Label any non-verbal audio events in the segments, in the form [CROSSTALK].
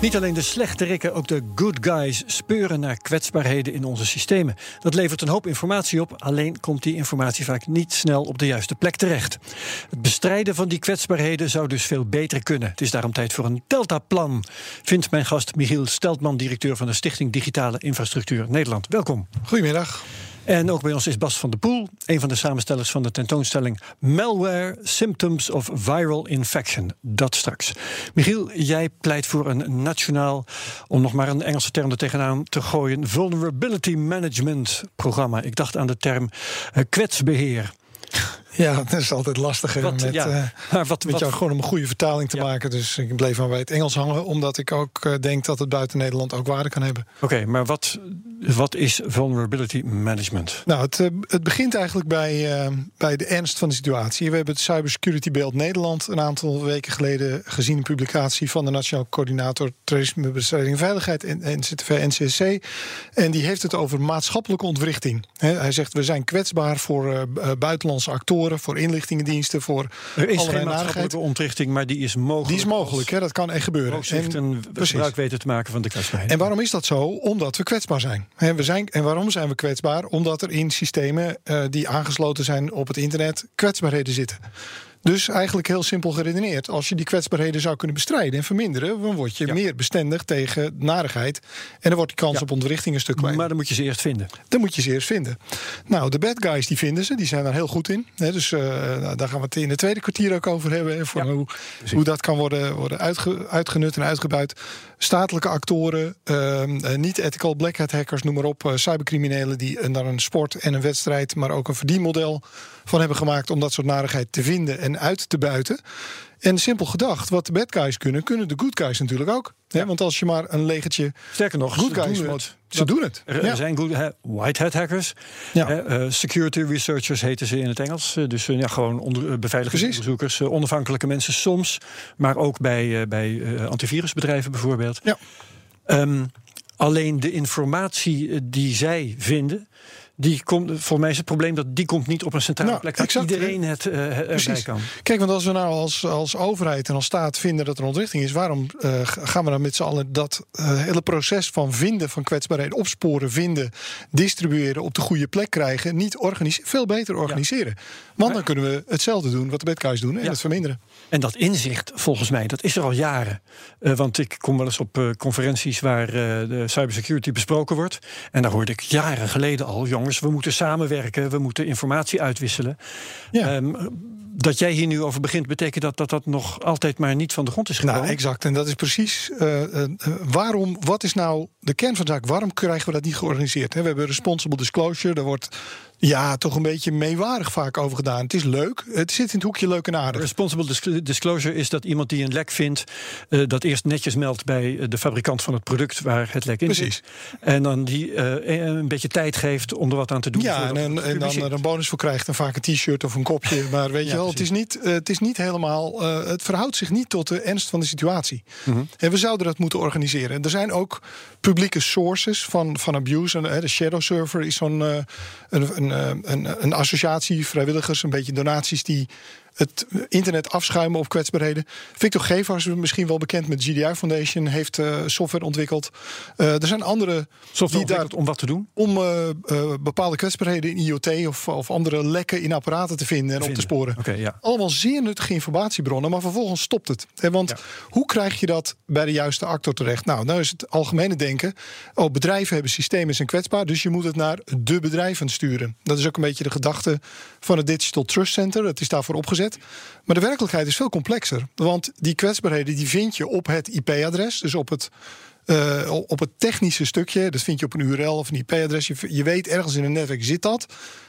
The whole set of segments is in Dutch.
Niet alleen de slechterikken, ook de good guys speuren naar kwetsbaarheden in onze systemen. Dat levert een hoop informatie op, alleen komt die informatie vaak niet snel op de juiste plek terecht. Het bestrijden van die kwetsbaarheden zou dus veel beter kunnen. Het is daarom tijd voor een Delta-plan, vindt mijn gast Michiel Steltman, directeur van de Stichting Digitale Infrastructuur Nederland. Welkom. Goedemiddag. En ook bij ons is Bas van der Poel, een van de samenstellers van de tentoonstelling Malware Symptoms of Viral Infection. Dat straks. Michiel, jij pleit voor een nationaal, om nog maar een Engelse term er tegenaan te gooien, Vulnerability Management programma. Ik dacht aan de term uh, kwetsbeheer. Ja, [LAUGHS] dat is altijd lastiger Wat, met, ja, eh, [LAUGHS] maar wat, met wat- jou gewoon om een goede vertaling te maken. Dus ik bleef maar bij het Engels hangen, omdat ik ook eh, denk dat het buiten Nederland ook waarde kan hebben. Oké, maar wat, wat is vulnerability management? Nou, het, eh, het begint eigenlijk bij, bij de ernst van de situatie. We hebben het Cybersecurity Beeld Nederland een aantal weken geleden gezien. Een publicatie van de Nationaal Coördinator Terrorisme, Bestrijding en Veiligheid, en NCTV, NCSC. En die heeft het over maatschappelijke ontwrichting. Hij zegt we zijn kwetsbaar voor buitenlandse actoren, voor inlichtingendiensten, voor Er is allerlei geen maatschappelijke ontrichting, maar die is mogelijk. Die is mogelijk, hè, dat kan echt gebeuren. Zich En- een gebruik weten te maken van de kwetsbaarheid. En waarom is dat zo? Omdat we kwetsbaar zijn. Hè, we zijn en waarom zijn we kwetsbaar? Omdat er in systemen eh, die aangesloten zijn op het internet kwetsbaarheden zitten. Dus eigenlijk heel simpel geredeneerd. Als je die kwetsbaarheden zou kunnen bestrijden en verminderen, dan word je Ja. meer bestendig tegen narigheid. En dan wordt die kans Ja. op ontwrichting een stuk kleiner. Maar dan moet je ze eerst vinden. Dan moet je ze eerst vinden. Nou, de bad guys die vinden ze, die zijn daar heel goed in. Dus eh, nou, daar gaan we het in de tweede kwartier ook over hebben. Van Ja, hoe, hoe dat kan worden, worden uitge- uitgenut en uitgebuit. Statelijke actoren, ehm, eh, niet-ethical black hat hackers, noem maar op. eh, cybercriminelen die daar een sport en een wedstrijd, maar ook een verdienmodel van hebben gemaakt om dat soort narigheid te vinden en uit te buiten. En simpel gedacht, wat de bad guys kunnen, kunnen de good guys natuurlijk ook. Hè, want als je maar een legertje Sterker nog, good ze guys doen moet, het. ze doen het. Er, Ja. zijn good, white hat hackers, Ja. eh, security researchers heten ze in het Engels. Eh, dus eh, ja, gewoon onder, beveiligingsonderzoekers, onafhankelijke mensen soms, maar ook bij, bij antivirusbedrijven bijvoorbeeld. Ja. Ehm, alleen de informatie die zij vinden, die komt, voor mij is het probleem dat die komt niet op een centrale Nou, plek exact, iedereen het eh, erbij Precies. kan. Kijk, want als we nou als, als overheid en als staat vinden dat er ontwrichting is, waarom eh, gaan we dan met z'n allen dat eh, hele proces van vinden van kwetsbaarheden, opsporen, vinden, distribueren, op de goede plek krijgen, niet organiseren, veel beter organiseren? Want dan kunnen we hetzelfde doen wat de guys doen en Ja. het verminderen. En dat inzicht, volgens mij, dat is er al jaren. Eh, want ik kom wel eens op eh, conferenties waar eh, de cybersecurity besproken wordt. En daar hoorde ik jaren geleden al, jongens, we moeten samenwerken, we moeten informatie uitwisselen. Ja. Ehm, dat jij hier nu over begint, betekent dat dat dat nog altijd maar niet van de grond is gekomen? Nou, exact. En dat is precies waarom, wat is nou de kern van de zaak? Waarom krijgen we dat niet georganiseerd? We hebben responsible disclosure, daar wordt ja, toch een beetje meewarig vaak over gedaan. Het is leuk, het zit in het hoekje leuk en aardig. Responsible dis- disclosure is dat iemand die een lek vindt, eh, dat eerst netjes meldt bij eh, de fabrikant van het product waar het lek in Precies. zit. En dan die eh, een beetje tijd geeft om er wat aan te doen. Ja, en, en, en dan er een bonus voor krijgt en vaak een t-shirt of een kopje. [LAUGHS] Maar weet je wel, het is, niet, het is niet helemaal. het verhoudt zich niet tot de ernst van de situatie. Mhm. En we zouden dat moeten organiseren. Er zijn ook publieke sources van, van abuse. En, de Shadow Server is zo'n een, een, eh, een, een associatie, vrijwilligers, een beetje donaties die het internet afschuimen op kwetsbaarheden. Victor Gevers, misschien wel bekend met GDI Foundation, heeft eh, software ontwikkeld. Eh, er zijn andere Software die daar om wat te doen? om eh, bepaalde kwetsbaarheden in IoT of, of andere lekken in apparaten te vinden en op te sporen. Oké, ja. Allemaal zeer nuttige informatiebronnen, maar vervolgens stopt het. Hè, want Ja. hoe krijg je dat bij de juiste actor terecht? Nou, nou is het algemene denken. Oh, bedrijven hebben systemen zijn kwetsbaar, dus je moet het naar de bedrijven sturen. Dat is ook een beetje de gedachte van het Digital Trust Center. Dat is daarvoor opgezet. Maar de werkelijkheid is veel complexer. Want die kwetsbaarheden die vind je op het IP-adres, dus op het uh, op het technische stukje. Dat vind je op een URL of een IP-adres. Je, je weet ergens in een netwerk zit dat.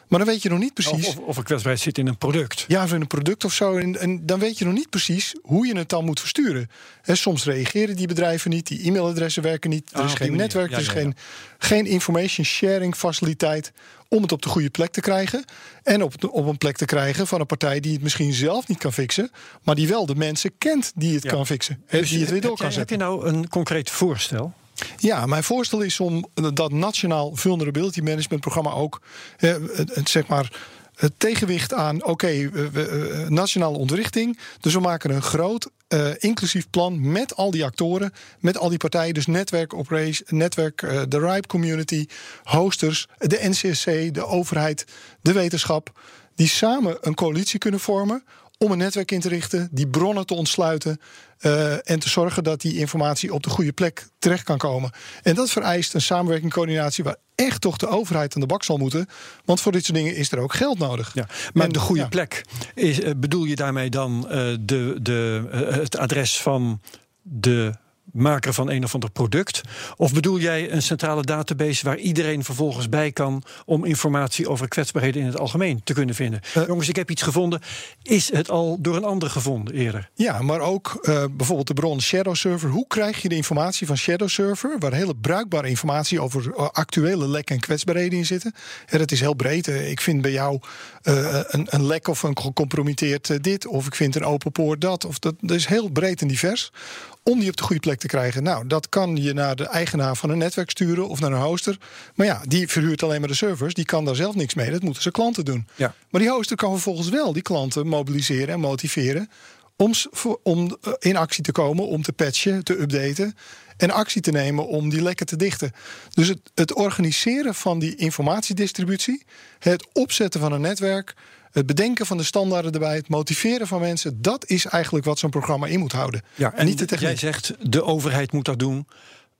Maar dan weet je nog niet precies. Of, of een kwetsbaarheid zit in een product. Ja, of in een product of zo. En, en dan weet je nog niet precies hoe je het dan moet versturen. He, soms reageren die bedrijven niet, die e-mailadressen werken niet. Er is ah, geen netwerk, er is geen, geen information sharing faciliteit om het op de goede plek te krijgen. En op, op een plek te krijgen van een partij die het misschien zelf niet kan fixen, maar die wel de mensen kent die het kan fixen. Dus die het weer door kan zetten. Heb je nou een concreet voorstel? Ja, mijn voorstel is om dat Nationaal Vulnerability Management programma ook, eh, zeg maar, het tegenwicht aan, oké, nationale ontrichting. Dus we maken een groot uh, inclusief plan met al die actoren, met al die partijen. Dus netwerk, netwerk uh, de RIPE community, hosters, de NCSC, de overheid, de wetenschap. Die samen een coalitie kunnen vormen om een netwerk in te richten, die bronnen te ontsluiten uh, en te zorgen dat die informatie op de goede plek terecht kan komen. En dat vereist een samenwerking, coördinatie waar echt toch de overheid aan de bak zal moeten. Want voor dit soort dingen is er ook geld nodig. Ja, maar de goede plek, is, uh, bedoel je daarmee dan uh, de, de, het adres van de maker van een of ander product? Of bedoel jij een centrale database waar iedereen vervolgens bij kan om informatie over kwetsbaarheden in het algemeen te kunnen vinden? Uh, Jongens, ik heb iets gevonden. Is het al door een ander gevonden eerder? Ja, maar ook uh, bijvoorbeeld de bron Shadow Server. Hoe krijg je de informatie van Shadow Server, waar hele bruikbare informatie over eh, actuele lekken en kwetsbaarheden in zitten? Ja, dat is heel breed. Ik vind bij jou uh, een, een, lek of een gecompromitteerd dit, of ik vind een open poort dat. Of dat, dat is heel breed en divers om die op de goede plek te krijgen. Nou, dat kan je naar de eigenaar van een netwerk sturen of naar een hoster. Maar ja, die verhuurt alleen maar de servers. Die kan daar zelf niks mee. Dat moeten zijn klanten doen. Ja. Maar die hoster kan vervolgens wel die klanten mobiliseren en motiveren. Om, om eh, in actie te komen, om te patchen, te updaten. En actie te nemen om die lekken te dichten. Dus het, het organiseren van die informatiedistributie, het opzetten van een netwerk het bedenken van de standaarden erbij, het motiveren van mensen, dat is eigenlijk wat zo'n programma in moet houden. Ja, en, niet de techniek. Jij zegt de overheid moet dat doen.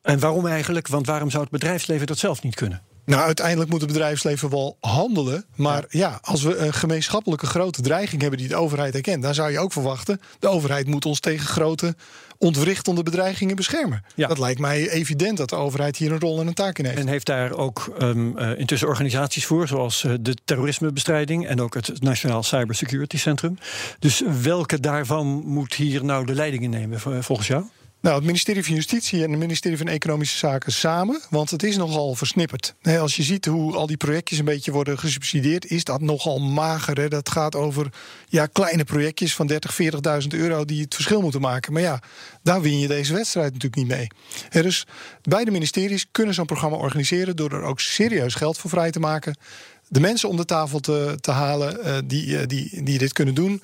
En waarom eigenlijk? Want waarom zou het bedrijfsleven dat zelf niet kunnen? Nou, uiteindelijk moet het bedrijfsleven wel handelen. Maar ja. als we een gemeenschappelijke grote dreiging hebben die de overheid herkent, dan zou je ook verwachten: de overheid moet ons tegen grote ontwrichtende bedreigingen beschermen. Ja. Dat lijkt mij evident dat de overheid hier een rol en een taak in heeft. En heeft daar ook um, uh, intussen organisaties voor, zoals uh, de terrorismebestrijding en ook het Nationaal Cybersecurity Centrum. Dus welke daarvan moet hier nou de leiding in nemen volgens jou? Nou, het ministerie van Justitie en het ministerie van Economische Zaken samen, want het is nogal versnipperd. Als je ziet hoe al die projectjes een beetje worden gesubsidieerd, is dat nogal mager. Hè? Dat gaat over ja, kleine projectjes van 30, 40.000 euro die het verschil moeten maken. Maar ja, daar win je deze wedstrijd natuurlijk niet mee. Dus beide ministeries kunnen zo'n programma organiseren door er ook serieus geld voor vrij te maken. De mensen om de tafel te, te halen uh, die, uh, die, die dit kunnen doen.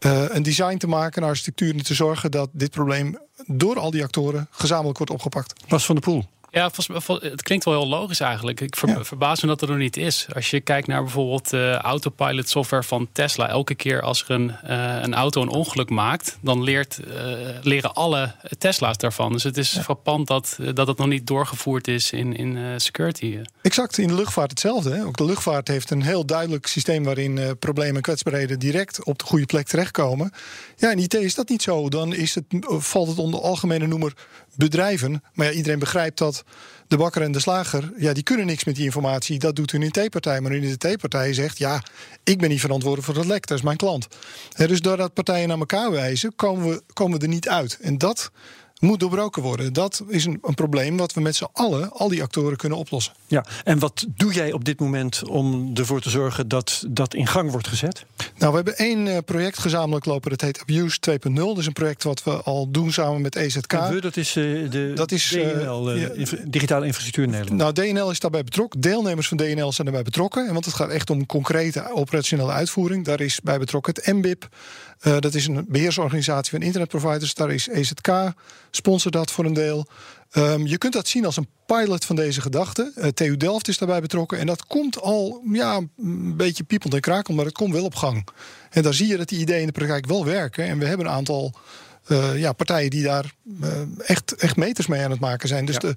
Uh, een design te maken, een architectuur en te zorgen dat dit probleem door al die actoren gezamenlijk wordt opgepakt. Bas van de Poel. Ja, het klinkt wel heel logisch eigenlijk. Ik verbaas me dat er nog niet is. Als je kijkt naar bijvoorbeeld de uh, autopilot software van Tesla. Elke keer als er een, uh, een auto een ongeluk maakt, dan leert, uh, leren alle Tesla's daarvan. Dus het is ja. frappant dat, dat het nog niet doorgevoerd is in, in security. Exact, in de luchtvaart hetzelfde. Hè? Ook de luchtvaart heeft een heel duidelijk systeem waarin problemen en kwetsbaarheden direct op de goede plek terechtkomen. Ja, in IT is dat niet zo. Dan is het, valt het onder algemene noemer bedrijven. Maar ja, iedereen begrijpt dat de bakker en de slager, ja, die kunnen niks met die informatie. Dat doet hun IT-partij. Maar hun IT-partij zegt, ja, ik ben niet verantwoordelijk voor het lek. Dat is mijn klant. dus doordat partijen naar elkaar wijzen, komen we, komen we er niet uit. En dat moet doorbroken worden. Dat is een, een, probleem wat we met z'n allen, al die actoren, kunnen oplossen. Ja, en wat doe jij op dit moment om ervoor te zorgen dat dat in gang wordt gezet? Nou, we hebben één uh, project gezamenlijk lopen, dat heet Abuse 2.0. Dat is een project wat we al doen samen met EZK. We, dat is uh, de dat is, DNL, uh, eh, ja, Digitale Infrastructuur Nederland. Nou, DNL is daarbij betrokken. Deelnemers van DNL zijn daarbij betrokken. Want het gaat echt om concrete operationele uitvoering. Daar is bij betrokken het MBIP. Uh, dat is een beheersorganisatie van internetproviders. Daar is EZK, sponsor dat voor een deel. Um, je kunt dat zien als een pilot van deze gedachte. Uh, TU Delft is daarbij betrokken. En dat komt al ja, een beetje piepend en krakend, maar het komt wel op gang. En daar zie je dat die ideeën in de praktijk wel werken. En we hebben een aantal uh, ja, partijen die daar echt, echt meters mee aan het maken zijn. Dus ja. de,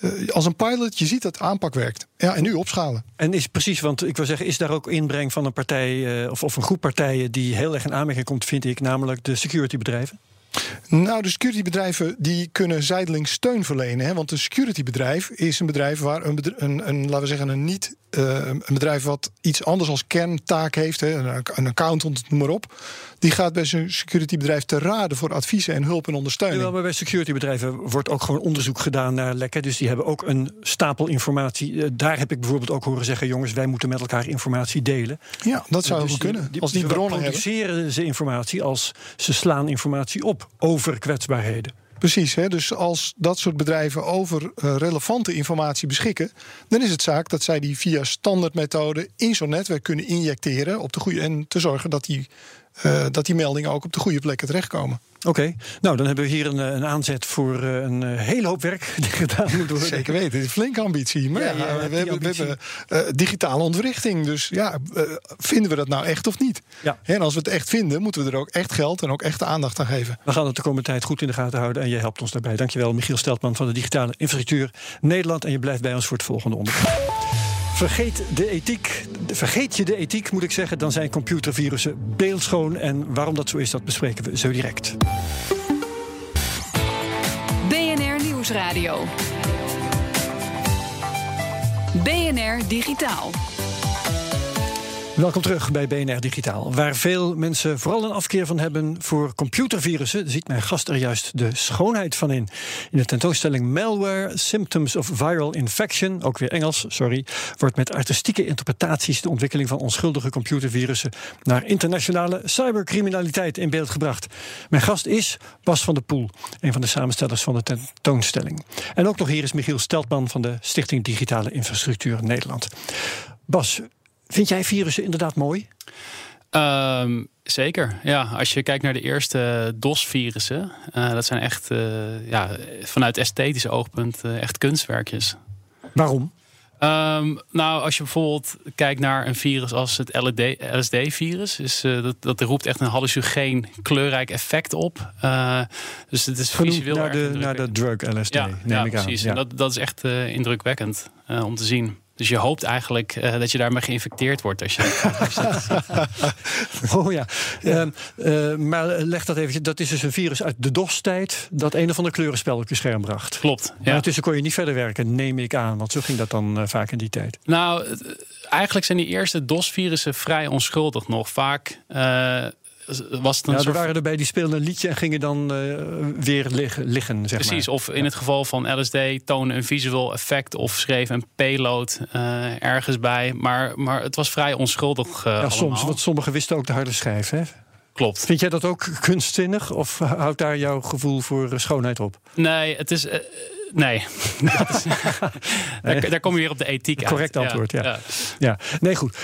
uh, als een pilot, je ziet dat aanpak werkt. Ja, en nu opschalen. En is precies, want ik wil zeggen, is daar ook inbreng van een partij uh, of, of een groep partijen die heel erg in aanmerking komt, vind ik, namelijk de securitybedrijven? Nou, de securitybedrijven die kunnen zijdelings steun verlenen. Hè? Want een securitybedrijf is een bedrijf waar een, een, een laten we zeggen, een niet uh, een bedrijf wat iets anders als kerntaak heeft, hè, een accountant, noem maar op, die gaat bij zijn securitybedrijf te raden voor adviezen en hulp en ondersteuning. Ja, maar bij securitybedrijven wordt ook gewoon onderzoek gedaan naar lekken. Dus die hebben ook een stapel informatie. Eh, daar heb ik bijvoorbeeld ook horen zeggen: jongens, wij moeten met elkaar informatie delen. Ja, dat zou dus wel kunnen. Die, als die bronnen produceren ze informatie als ze slaan informatie op over kwetsbaarheden. Precies, hè? dus als dat soort bedrijven over uh, relevante informatie beschikken, dan is het zaak dat zij die via standaardmethoden in zo'n netwerk kunnen injecteren op de goede en te zorgen dat die, uh, dat die meldingen ook op de goede plekken terechtkomen. Oké, nou dan hebben we hier een, eh, een aanzet voor uh, een hele hoop werk [LAUGHS] die gedaan moet worden. Zeker weten, het is een flinke ambitie. Maar ja, ja, ja we, hebben, we, hebben, uh, digitale ontwrichting, dus ja, vinden we dat nou echt of niet? Ja. En als we het echt vinden, moeten we er ook echt geld en ook echt aandacht aan geven. We gaan het de komende tijd goed in de gaten houden en je helpt ons daarbij. Dankjewel, Michiel Steltman van de Digitale Infrastructuur Nederland. En je blijft bij ons voor het volgende onderwerp. Vergeet de ethiek. Vergeet je de ethiek, moet ik zeggen, dan zijn computervirussen beeldschoon. En waarom dat zo is, dat bespreken we zo direct. BNR Nieuwsradio. BNR Digitaal. Welkom terug bij BNR Digitaal. Waar veel mensen vooral een afkeer van hebben voor computervirussen, ziet mijn gast er juist de schoonheid van in. In de tentoonstelling Malware, Symptoms of Viral Infection, ook weer Engels, sorry, wordt met artistieke interpretaties de ontwikkeling van onschuldige computervirussen naar internationale cybercriminaliteit in beeld gebracht. Mijn gast is Bas van der Poel, een van de samenstellers van de tentoonstelling. En ook nog hier is Michiel Steltman van de Stichting Digitale Infrastructuur Nederland. Bas, Vind jij virussen inderdaad mooi? Um, zeker, ja. Als je kijkt naar de eerste DOS-virussen, uh, dat zijn echt uh, ja, vanuit esthetisch oogpunt uh, echt kunstwerkjes. Waarom? Um, nou, als je bijvoorbeeld kijkt naar een virus als het LSD-virus, is dat, dat roept echt een hallucinogeen kleurrijk effect op. dus het is visueel naar de, naar de drug LSD. Ja, neem ja ik precies. Aan. Ja. En dat, dat is echt indrukwekkend om te zien. Dus je hoopt eigenlijk uh, dat je daarmee geïnfecteerd wordt. Als je, [LAUGHS] als je oh ja. ja. Uh, maar leg dat even. Dat is dus een virus uit de DOS-tijd. dat een of ander kleurenspel op je scherm bracht. Klopt. Ja. Maar intussen kon je niet verder werken, neem ik aan. Want zo ging dat dan uh, vaak in die tijd. Nou, eigenlijk zijn die eerste DOS-virussen vrij onschuldig nog. Vaak was het een ja, soort... er waren erbij die speelden een liedje en gingen dan uh, weer liggen, liggen zeg Precies, maar. of in het geval van LSD tonen een visual effect of schreef een payload uh, ergens bij. Maar, maar het was vrij onschuldig. Uh, ja, soms, want sommigen wisten ook de harde schijf. Hè? Klopt. Vind jij dat ook kunstzinnig of houdt daar jouw gevoel voor schoonheid op? Nee, het is. Nee, [LAUGHS] [LAUGHS] daar, daar, kom je weer op de ethiek uit. Correct antwoord, ja. ja. ja. Nee, goed.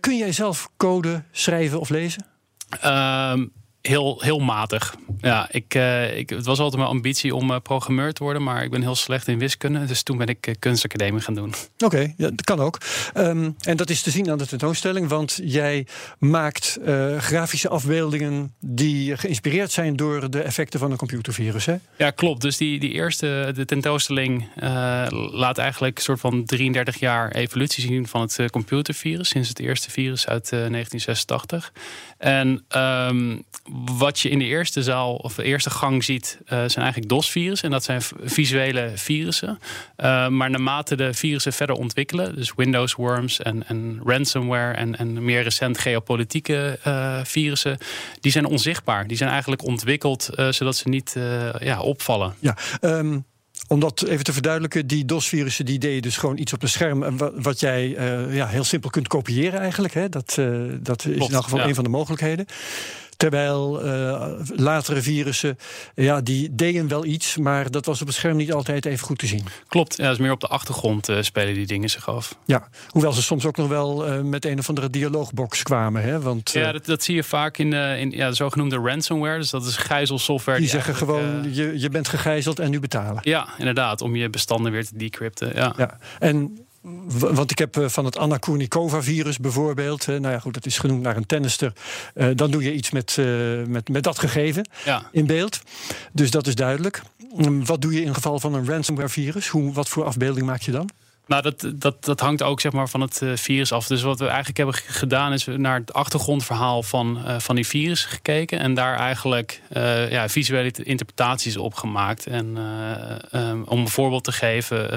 kun jij zelf code schrijven of lezen? Um, heel, heel matig. Ja, ik, uh, ik, het was altijd mijn ambitie om uh, programmeur te worden, maar ik ben heel slecht in wiskunde. Dus toen ben ik uh, kunstacademie gaan doen. Oké, okay, ja, dat kan ook. Um, en dat is te zien aan de tentoonstelling, want jij maakt grafische afbeeldingen die geïnspireerd zijn door de effecten van een computervirus. Hè? Ja, klopt. Dus die, die eerste, de tentoonstelling laat eigenlijk een soort van 33 jaar evolutie zien van het computervirus, sinds het eerste virus uit 1986. En um, wat je in de eerste zaal of de eerste gang ziet, uh, zijn eigenlijk DOS-virussen. En dat zijn visuele virussen. Uh, maar naarmate de virussen verder ontwikkelen, dus Windows worms en, en ransomware en, en meer recent geopolitieke uh, virussen, die zijn onzichtbaar. Die zijn eigenlijk ontwikkeld zodat ze niet ja, opvallen. Ja, um om dat even te verduidelijken, die DOS-virussen die deden dus gewoon iets op een scherm wat jij uh, ja, heel simpel kunt kopiëren eigenlijk. Hè? Dat, uh, dat is Klopt, in elk geval ja. een van de mogelijkheden. Terwijl uh, latere virussen, ja, die deden wel iets, maar dat was op het scherm niet altijd even goed te zien. Klopt, ja, dus meer op de achtergrond uh, spelen die dingen zich af. Ja, hoewel ze soms ook nog wel uh, met een of andere dialoogbox kwamen. Hè? Want, ja, dat, dat zie je vaak in, in ja, de zogenoemde ransomware. Dus dat is gijzelsoftware. Die, die zeggen gewoon, je, je bent gegijzeld en nu betalen. Ja, inderdaad, om je bestanden weer te decrypten. Ja. ja. En want ik heb van het Anna Kournikova-virus bijvoorbeeld. nou ja, goed, dat is genoemd naar een tennister. Uh, dan doe je iets met, uh, met, met dat gegeven ja. in beeld. Dus dat is duidelijk. Um, wat doe je in geval van een ransomware-virus? Hoe, wat voor afbeelding maak je dan? Nou, dat, dat, dat hangt ook zeg maar, van het uh, virus af. Dus wat we eigenlijk hebben gedaan is naar het achtergrondverhaal van, uh, van die virus gekeken. En daar eigenlijk uh, ja, visuele interpretaties op gemaakt. En um, om een voorbeeld te geven.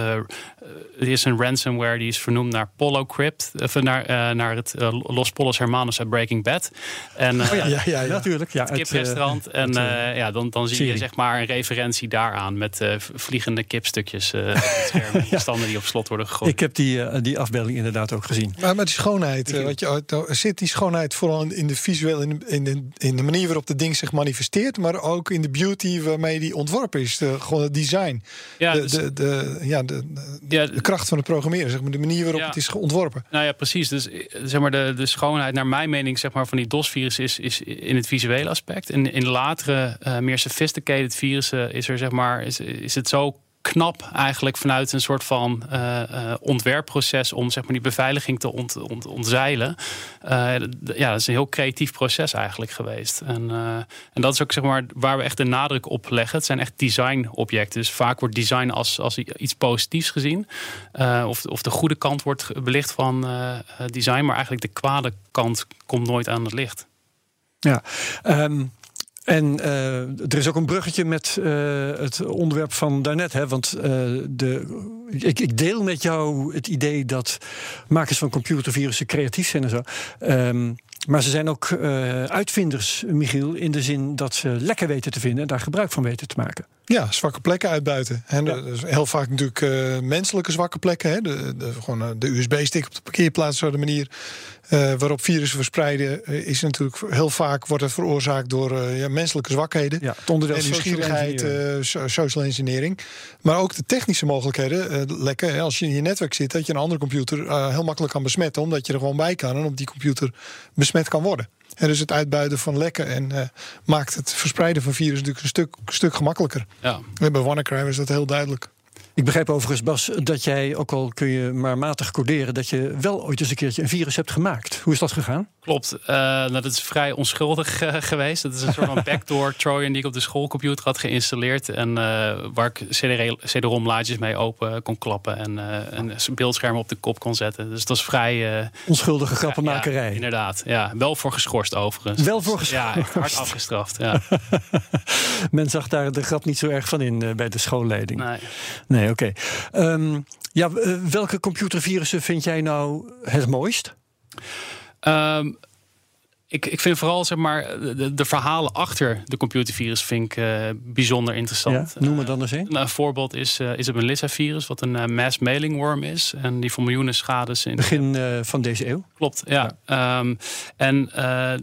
er is een ransomware die is vernoemd naar Polo Crypt. Of naar, naar het Los Polos Hermanos uit Breaking Bad. En, oh ja, ja, ja, natuurlijk. Ja, het kiprestaurant. en ja, dan, dan zie je zeg maar een referentie daaraan. Met vliegende kipstukjes op het scherm. [LAUGHS] ja. Standen die op slot worden ik heb die, uh, die afbeelding inderdaad ook gezien. Maar met die schoonheid, uh, wat je, zit die schoonheid vooral in de visueel, in de, in, de, in de manier waarop de ding zich manifesteert, maar ook in de beauty waarmee die ontworpen is. De, gewoon het design. Ja, de, dus, de, de, ja, de, ja, de kracht van het programmeren, zeg maar, de manier waarop het is ontworpen. Nou ja, precies. Dus zeg maar, de, de schoonheid, naar mijn mening, zeg maar, van die DOS-virus is, is in het visuele aspect. En in latere, uh, meer sophisticated virussen is er, zeg maar, is, is het zo knap eigenlijk vanuit een soort van uh, uh, ontwerpproces om zeg maar, die beveiliging te ont, ont, ontzeilen. Uh, ja, dat is een heel creatief proces eigenlijk geweest. En, en dat is ook zeg maar, waar we echt de nadruk op leggen. Het zijn echt designobjecten. Dus vaak wordt design als, als iets positiefs gezien. of, of de goede kant wordt belicht van design, maar eigenlijk de kwade kant komt nooit aan het licht. Ja, um, en uh, er is ook een bruggetje met uh, het onderwerp van daarnet. Hè? Want uh, de, ik, ik, deel met jou het idee dat makers van computervirussen creatief zijn en zo. Um, maar ze zijn ook uitvinders, Michiel, in de zin dat ze lekker weten te vinden en daar gebruik van weten te maken. Ja, zwakke plekken uitbuiten. En ja. heel vaak natuurlijk uh, menselijke zwakke plekken. Hè? De, de, gewoon uh, de USB-stick op de parkeerplaats, zo de manier uh, waarop virussen verspreiden, is natuurlijk heel vaak wordt het veroorzaakt door ja, menselijke zwakheden. Ja, het onderdeel en nieuwsgierigheid, social engineering. Maar ook de technische mogelijkheden lekken. Hè? Als je in je netwerk zit, dat je een andere computer heel makkelijk kan besmetten, omdat je er gewoon bij kan en op die computer besmet kan worden. En dus het uitbuiten van lekken en uh, maakt het verspreiden van virus natuurlijk een stuk, stuk gemakkelijker. Ja. Bij WannaCry is dat heel duidelijk. Ik begrijp overigens, Bas, dat jij, ook al kun je maar matig coderen, dat je wel ooit eens een keertje een virus hebt gemaakt. Hoe is dat gegaan? Klopt. Uh, nou, dat is vrij onschuldig uh, geweest. Dat is een soort van backdoor Trojan die ik op de schoolcomputer had geïnstalleerd. En uh, waar ik CD-ROM-laadjes mee open kon klappen. En een beeldscherm op de kop kon zetten. Dus dat was vrij... Onschuldige grappenmakerij. Ja, inderdaad. Ja, wel voor geschorst overigens. Wel voor geschorst? Ja, hard afgestraft. Ja. [LAUGHS] Men zag daar de grap niet zo erg van in bij de schoolleiding. Nee. Nee, oké. Okay. Um, ja, welke computervirussen vind jij nou het mooist? Um, ik, ik vind vooral zeg maar, de, de verhalen achter de computervirus vind ik uh, bijzonder interessant. Ja, noem me dan eens een. Uh, een voorbeeld is, uh, is het Melissa-virus, wat een mass mailing worm is. En die voor miljoenen schades in. Begin van deze eeuw. Klopt, ja. ja. Um, en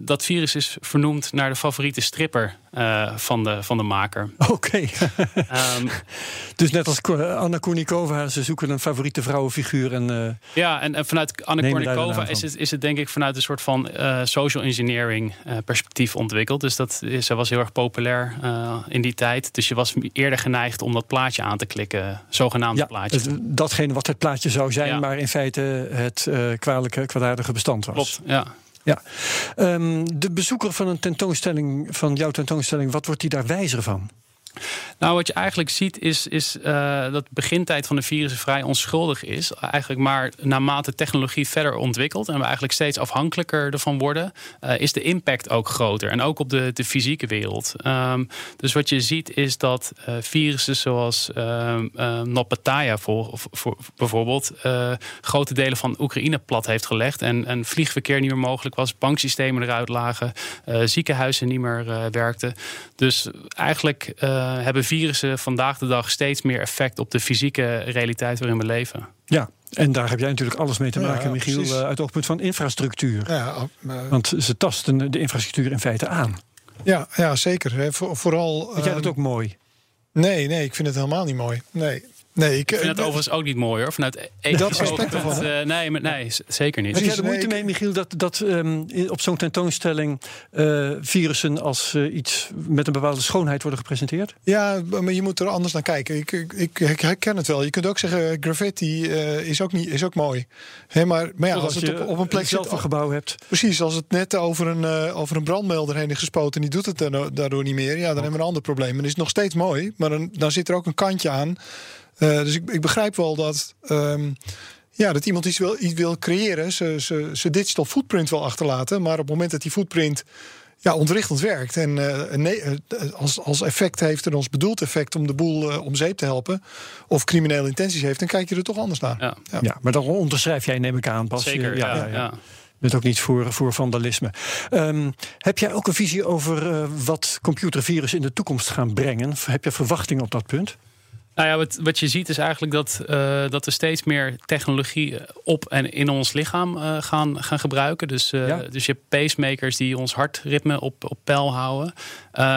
dat virus is vernoemd naar de favoriete stripper van, de, van de maker. [LAUGHS] Oké. Okay. um, [LAUGHS] dus net als Anna Kournikova, ze zoeken een favoriete vrouwenfiguur. En, ja, en, en vanuit Anna Kournikova is het, is het denk ik vanuit een soort van social engineering perspectief ontwikkeld. Dus dat is, was heel erg populair in die tijd. Dus je was eerder geneigd om dat plaatje aan te klikken, zogenaamde ja, plaatje. Het, datgene wat het plaatje zou zijn, ja. maar in feite het kwalijke, kwaadaardige bestand was. Klopt, ja. Ja. Um, de bezoeker van een tentoonstelling, van jouw tentoonstelling, wat wordt die daar wijzer van? Nou, wat je eigenlijk ziet is, is uh, dat de begintijd van de virussen vrij onschuldig is. Eigenlijk maar naarmate technologie verder ontwikkelt en we eigenlijk steeds afhankelijker ervan worden, uh, is de impact ook groter. En ook op de, de fysieke wereld. Um, dus wat je ziet is dat uh, virussen zoals Nopataya voor, voor, bijvoorbeeld grote delen van Oekraïne plat heeft gelegd en, en vliegverkeer niet meer mogelijk was, banksystemen eruit lagen, ziekenhuizen niet meer werkten. Dus eigenlijk hebben virussen vandaag de dag steeds meer effect op de fysieke realiteit waarin we leven. Ja, en daar heb jij natuurlijk alles mee te maken, ja, Michiel, uh, uit het oogpunt van infrastructuur. Ja, uh, Want ze tasten de infrastructuur in feite aan. Ja, ja zeker. Hè. vooral. Vind jij dat ook mooi? Nee, nee, ik vind het helemaal niet mooi. Nee. Nee, ik, ik vind het overigens ook niet mooi hoor. Vanuit dat aspect ervan. Uh, nee, maar, nee, zeker niet. Heb jij er moeite mee, Michiel, dat, dat um, op zo'n tentoonstelling uh, virussen als uh, iets met een bepaalde schoonheid worden gepresenteerd? Ja, maar je moet er anders naar kijken. Ik, ik, ik herken het wel. Je kunt ook zeggen, graffiti is, ook niet, is ook mooi. He, maar, maar ja, als, als het op, op, een plek zelf een gebouw hebt. Precies, als het net over een, over een brandmelder heen is gespoten en die doet het daardoor niet meer, ja, dan hebben we een ander probleem. En is het nog steeds mooi, maar dan, dan zit er ook een kantje aan dus ik, ik, begrijp wel dat. Um, ja, dat iemand iets wil, iets wil creëren, zijn digital footprint wil achterlaten. Maar op het moment dat die footprint ja, ontrichtend werkt. En uh, als, als effect heeft en als bedoeld effect om de boel uh, om zeep te helpen. of criminele intenties heeft, dan kijk je er toch anders naar. Ja, ja. ja maar dan onderschrijf jij, neem ik aan, Bas. Zeker, ja. ja, ja. bent ook niet voor, voor vandalisme. Um, heb jij ook een visie over uh, wat computervirussen in de toekomst gaan brengen? Heb je verwachtingen op dat punt? Nou ja, wat, wat je ziet is eigenlijk dat, uh, dat we steeds meer technologie op en in ons lichaam uh, gaan, gaan gebruiken. Dus, uh, ja. dus je hebt pacemakers die ons hartritme op, op peil houden.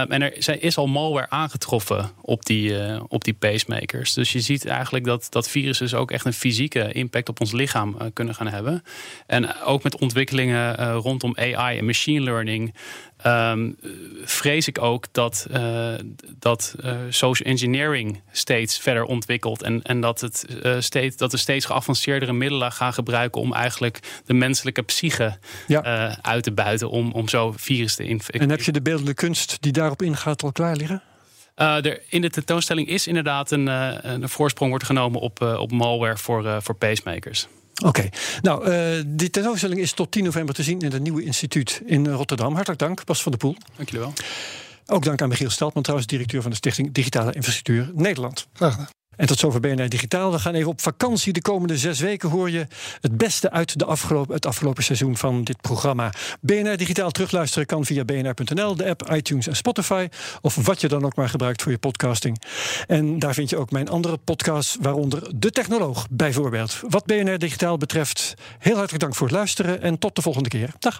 en er is al malware aangetroffen op die, op die pacemakers. Dus je ziet eigenlijk dat, dat virussen ook echt een fysieke impact op ons lichaam kunnen gaan hebben. En ook met ontwikkelingen rondom AI en machine learning. Um, vrees ik ook dat, uh, dat uh, social engineering steeds verder ontwikkelt. En, en dat, het, uh, steeds, dat we steeds geavanceerdere middelen gaan gebruiken om eigenlijk de menselijke psyche ja. uit te buiten. Om, om zo virus te infecteren. En heb je de beeldende kunst die daarop ingaat al klaar liggen? er, in de tentoonstelling is inderdaad een, een voorsprong wordt genomen op, op malware voor, voor pacemakers. Oké, nou, uh, die tentoonstelling is tot 10 november te zien in het nieuwe instituut in Rotterdam. Hartelijk dank, Bas van der Poel. Dank jullie wel. Ook dank aan Michiel Steltman, trouwens, directeur van de Stichting Digitale Infrastructuur Nederland. Graag gedaan. En tot zover BNR Digitaal. We gaan even op vakantie. De komende zes weken hoor je het beste uit de afgelopen, het afgelopen seizoen van dit programma. BNR Digitaal terugluisteren kan via bnr.nl, de app, iTunes en Spotify. Of wat je dan ook maar gebruikt voor je podcasting. En daar vind je ook mijn andere podcasts, waaronder De Technoloog bijvoorbeeld. Wat BNR Digitaal betreft, heel hartelijk dank voor het luisteren en tot de volgende keer. Dag.